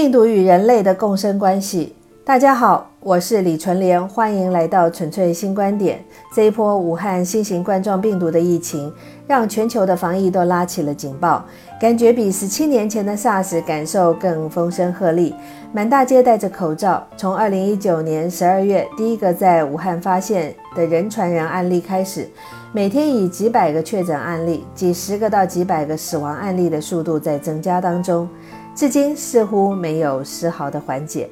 病毒与人类的共生关系。大家好，我是李纯莲，欢迎来到纯粹新观点。这一波武汉新型冠状病毒的疫情，让全球的防疫都拉起了警报，感觉比十七年前的 SARS 感受更风声鹤唳，满大街戴着口罩。从二零一九年十二月第一个在武汉发现的人传人案例开始，每天以几百个确诊案例、几十个到几百个死亡案例的速度在增加当中。至今似乎没有丝毫的缓解，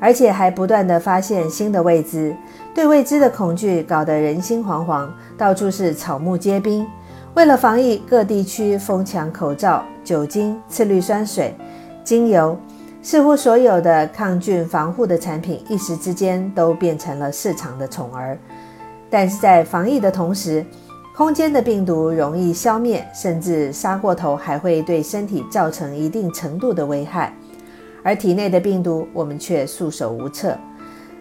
而且还不断的发现新的未知，对未知的恐惧搞得人心惶惶，到处是草木皆兵。为了防疫，各地区疯抢口罩、酒精、次氯酸水、精油，似乎所有的抗菌防护的产品一时之间都变成了市场的宠儿。但是在防疫的同时，空间的病毒容易消灭，甚至杀过头，还会对身体造成一定程度的危害。而体内的病毒，我们却束手无策。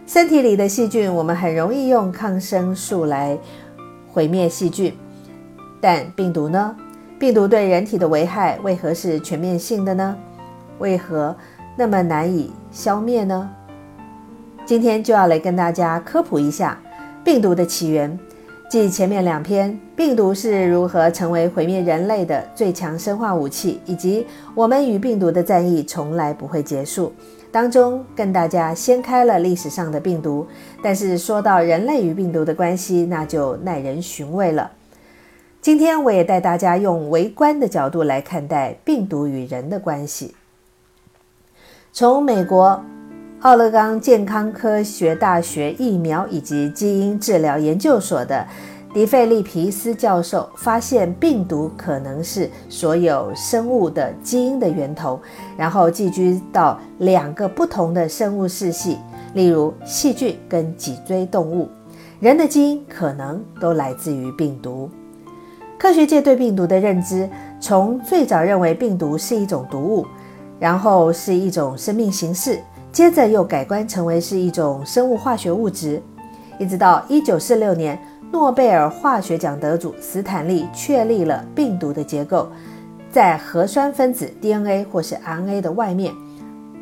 身体里的细菌，我们很容易用抗生素来毁灭细菌，但病毒呢？病毒对人体的危害为何是全面性的呢？为何那么难以消灭呢？今天就要来跟大家科普一下病毒的起源。继前面两篇病毒是如何成为毁灭人类的最强生化武器，以及我们与病毒的战役从来不会结束当中，跟大家掀开了历史上的病毒。但是说到人类与病毒的关系，那就耐人寻味了。今天我也带大家用微观的角度来看待病毒与人的关系。从美国奥勒冈健康科学大学疫苗以及基因治疗研究所的迪费利皮斯教授发现，病毒可能是所有生物的基因的源头，然后寄居到两个不同的生物世系，例如细菌跟脊椎动物。人的基因可能都来自于病毒。科学界对病毒的认知，从最早认为病毒是一种毒物，然后是一种生命形式。接着又改观成为是一种生物化学物质，一直到一九四六年，诺贝尔化学奖得主斯坦利确立了病毒的结构，在核酸分子 DNA 或是 RNA 的外面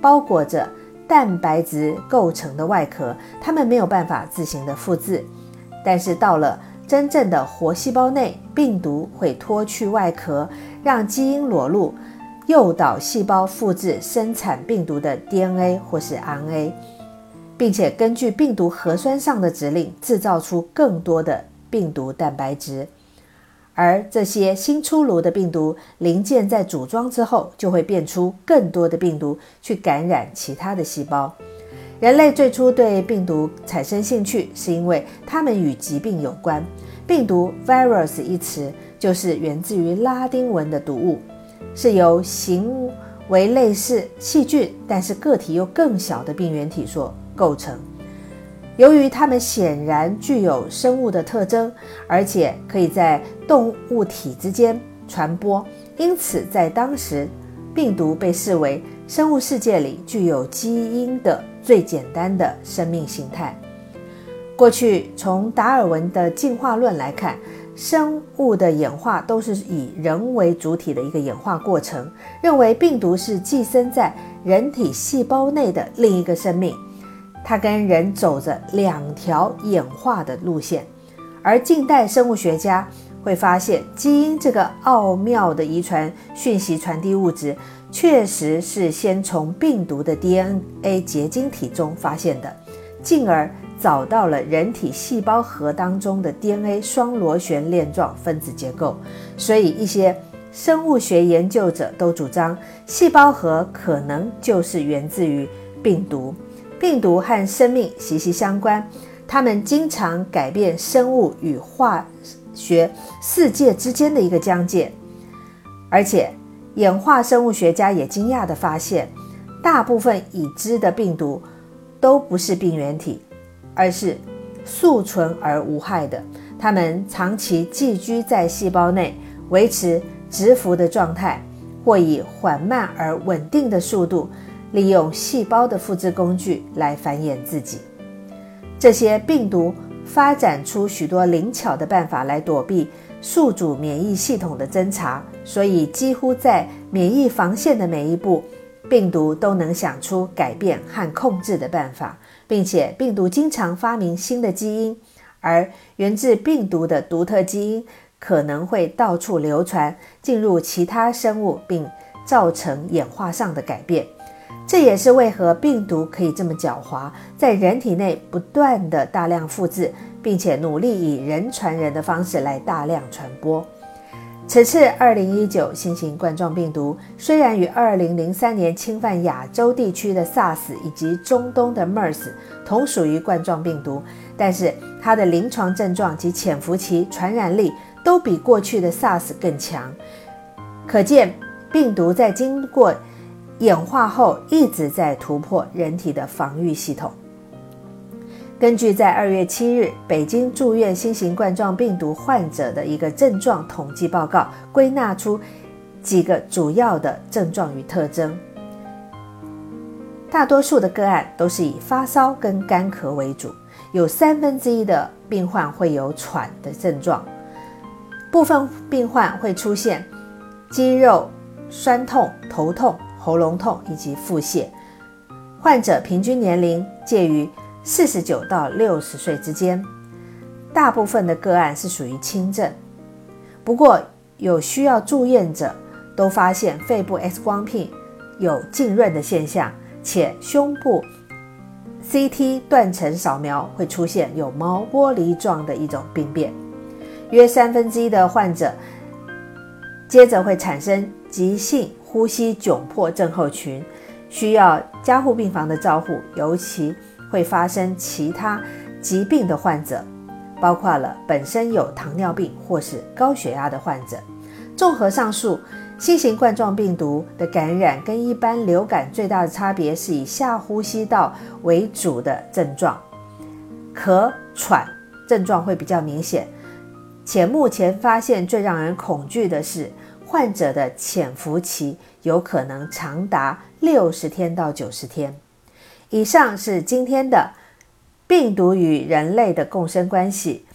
包裹着蛋白质构成的外壳，它们没有办法自行的复制，但是到了真正的活细胞内，病毒会脱去外壳，让基因裸露。诱导细胞复制生产病毒的 DNA 或是 RNA，并且根据病毒核酸上的指令制造出更多的病毒蛋白质。而这些新出炉的病毒零件在组装之后，就会变出更多的病毒去感染其他的细胞。人类最初对病毒产生兴趣，是因为它们与疾病有关。病毒 virus 一词就是源自于拉丁文的毒物。是由行为类似细菌，但是个体又更小的病原体所构成。由于它们显然具有生物的特征，而且可以在动物体之间传播，因此在当时，病毒被视为生物世界里具有基因的最简单的生命形态。过去，从达尔文的进化论来看。生物的演化都是以人为主体的一个演化过程，认为病毒是寄生在人体细胞内的另一个生命，它跟人走着两条演化的路线。而近代生物学家会发现，基因这个奥妙的遗传讯息传递物质，确实是先从病毒的 DNA 结晶体中发现的，进而。找到了人体细胞核当中的 DNA 双螺旋链状分子结构，所以一些生物学研究者都主张细胞核可能就是源自于病毒。病毒和生命息息相关，它们经常改变生物与化学世界之间的一个疆界。而且，演化生物学家也惊讶地发现，大部分已知的病毒都不是病原体。而是速存而无害的，它们长期寄居在细胞内，维持直伏的状态，或以缓慢而稳定的速度，利用细胞的复制工具来繁衍自己。这些病毒发展出许多灵巧的办法来躲避宿主免疫系统的侦查，所以几乎在免疫防线的每一步病毒都能想出改变和控制的办法，并且病毒经常发明新的基因，而源自病毒的独特基因可能会到处流传，进入其他生物，并造成演化上的改变。这也是为何病毒可以这么狡猾，在人体内不断的大量复制，并且努力以人传人的方式来大量传播。此次2019新型冠状病毒虽然与2003年侵犯亚洲地区的 SARS 以及中东的 MERS 同属于冠状病毒，但是它的临床症状及潜伏期、传染力都比过去的 SARS 更强。可见，病毒在经过演化后一直在突破人体的防御系统。根据在二月七日北京住院新型冠状病毒患者的一个症状统计报告，归纳出几个主要的症状与特征。大多数的个案都是以发烧跟干咳为主，有三分之一的病患会有喘的症状，部分病患会出现肌肉酸痛、头痛、喉咙痛以及腹泻。患者平均年龄介于。四十九到六十岁之间，大部分的个案是属于轻症。不过，有需要住院者都发现肺部 X 光片有浸润的现象，且胸部 CT 断层扫描会出现有毛玻璃状的一种病变。约三分之一的患者接着会产生急性呼吸窘迫症候群，需要加护病房的照护，尤其。会发生其他疾病的患者，包括了本身有糖尿病或是高血压的患者。综合上述，新型冠状病毒的感染跟一般流感最大的差别是以下呼吸道为主的症状，咳喘症状会比较明显，且目前发现最让人恐惧的是，患者的潜伏期有可能长达六十天到九十天。以上是今天的病毒与人类的共生关系。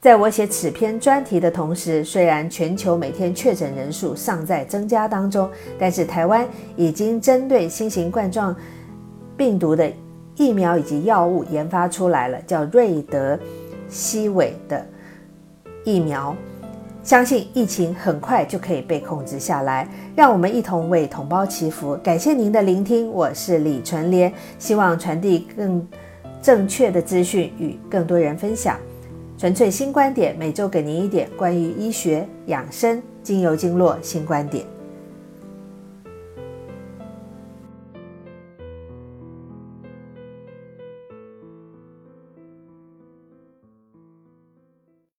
在我写此篇专题的同时，虽然全球每天确诊人数尚在增加当中，但是台湾已经针对新型冠状病毒的疫苗以及药物研发出来了，叫瑞德西韦的疫苗。相信疫情很快就可以被控制下来，让我们一同为同胞祈福。感谢您的聆听，我是李纯莲，希望传递更正确的资讯与更多人分享。纯粹新观点，每周给您一点关于医学养生、精油经络新观点。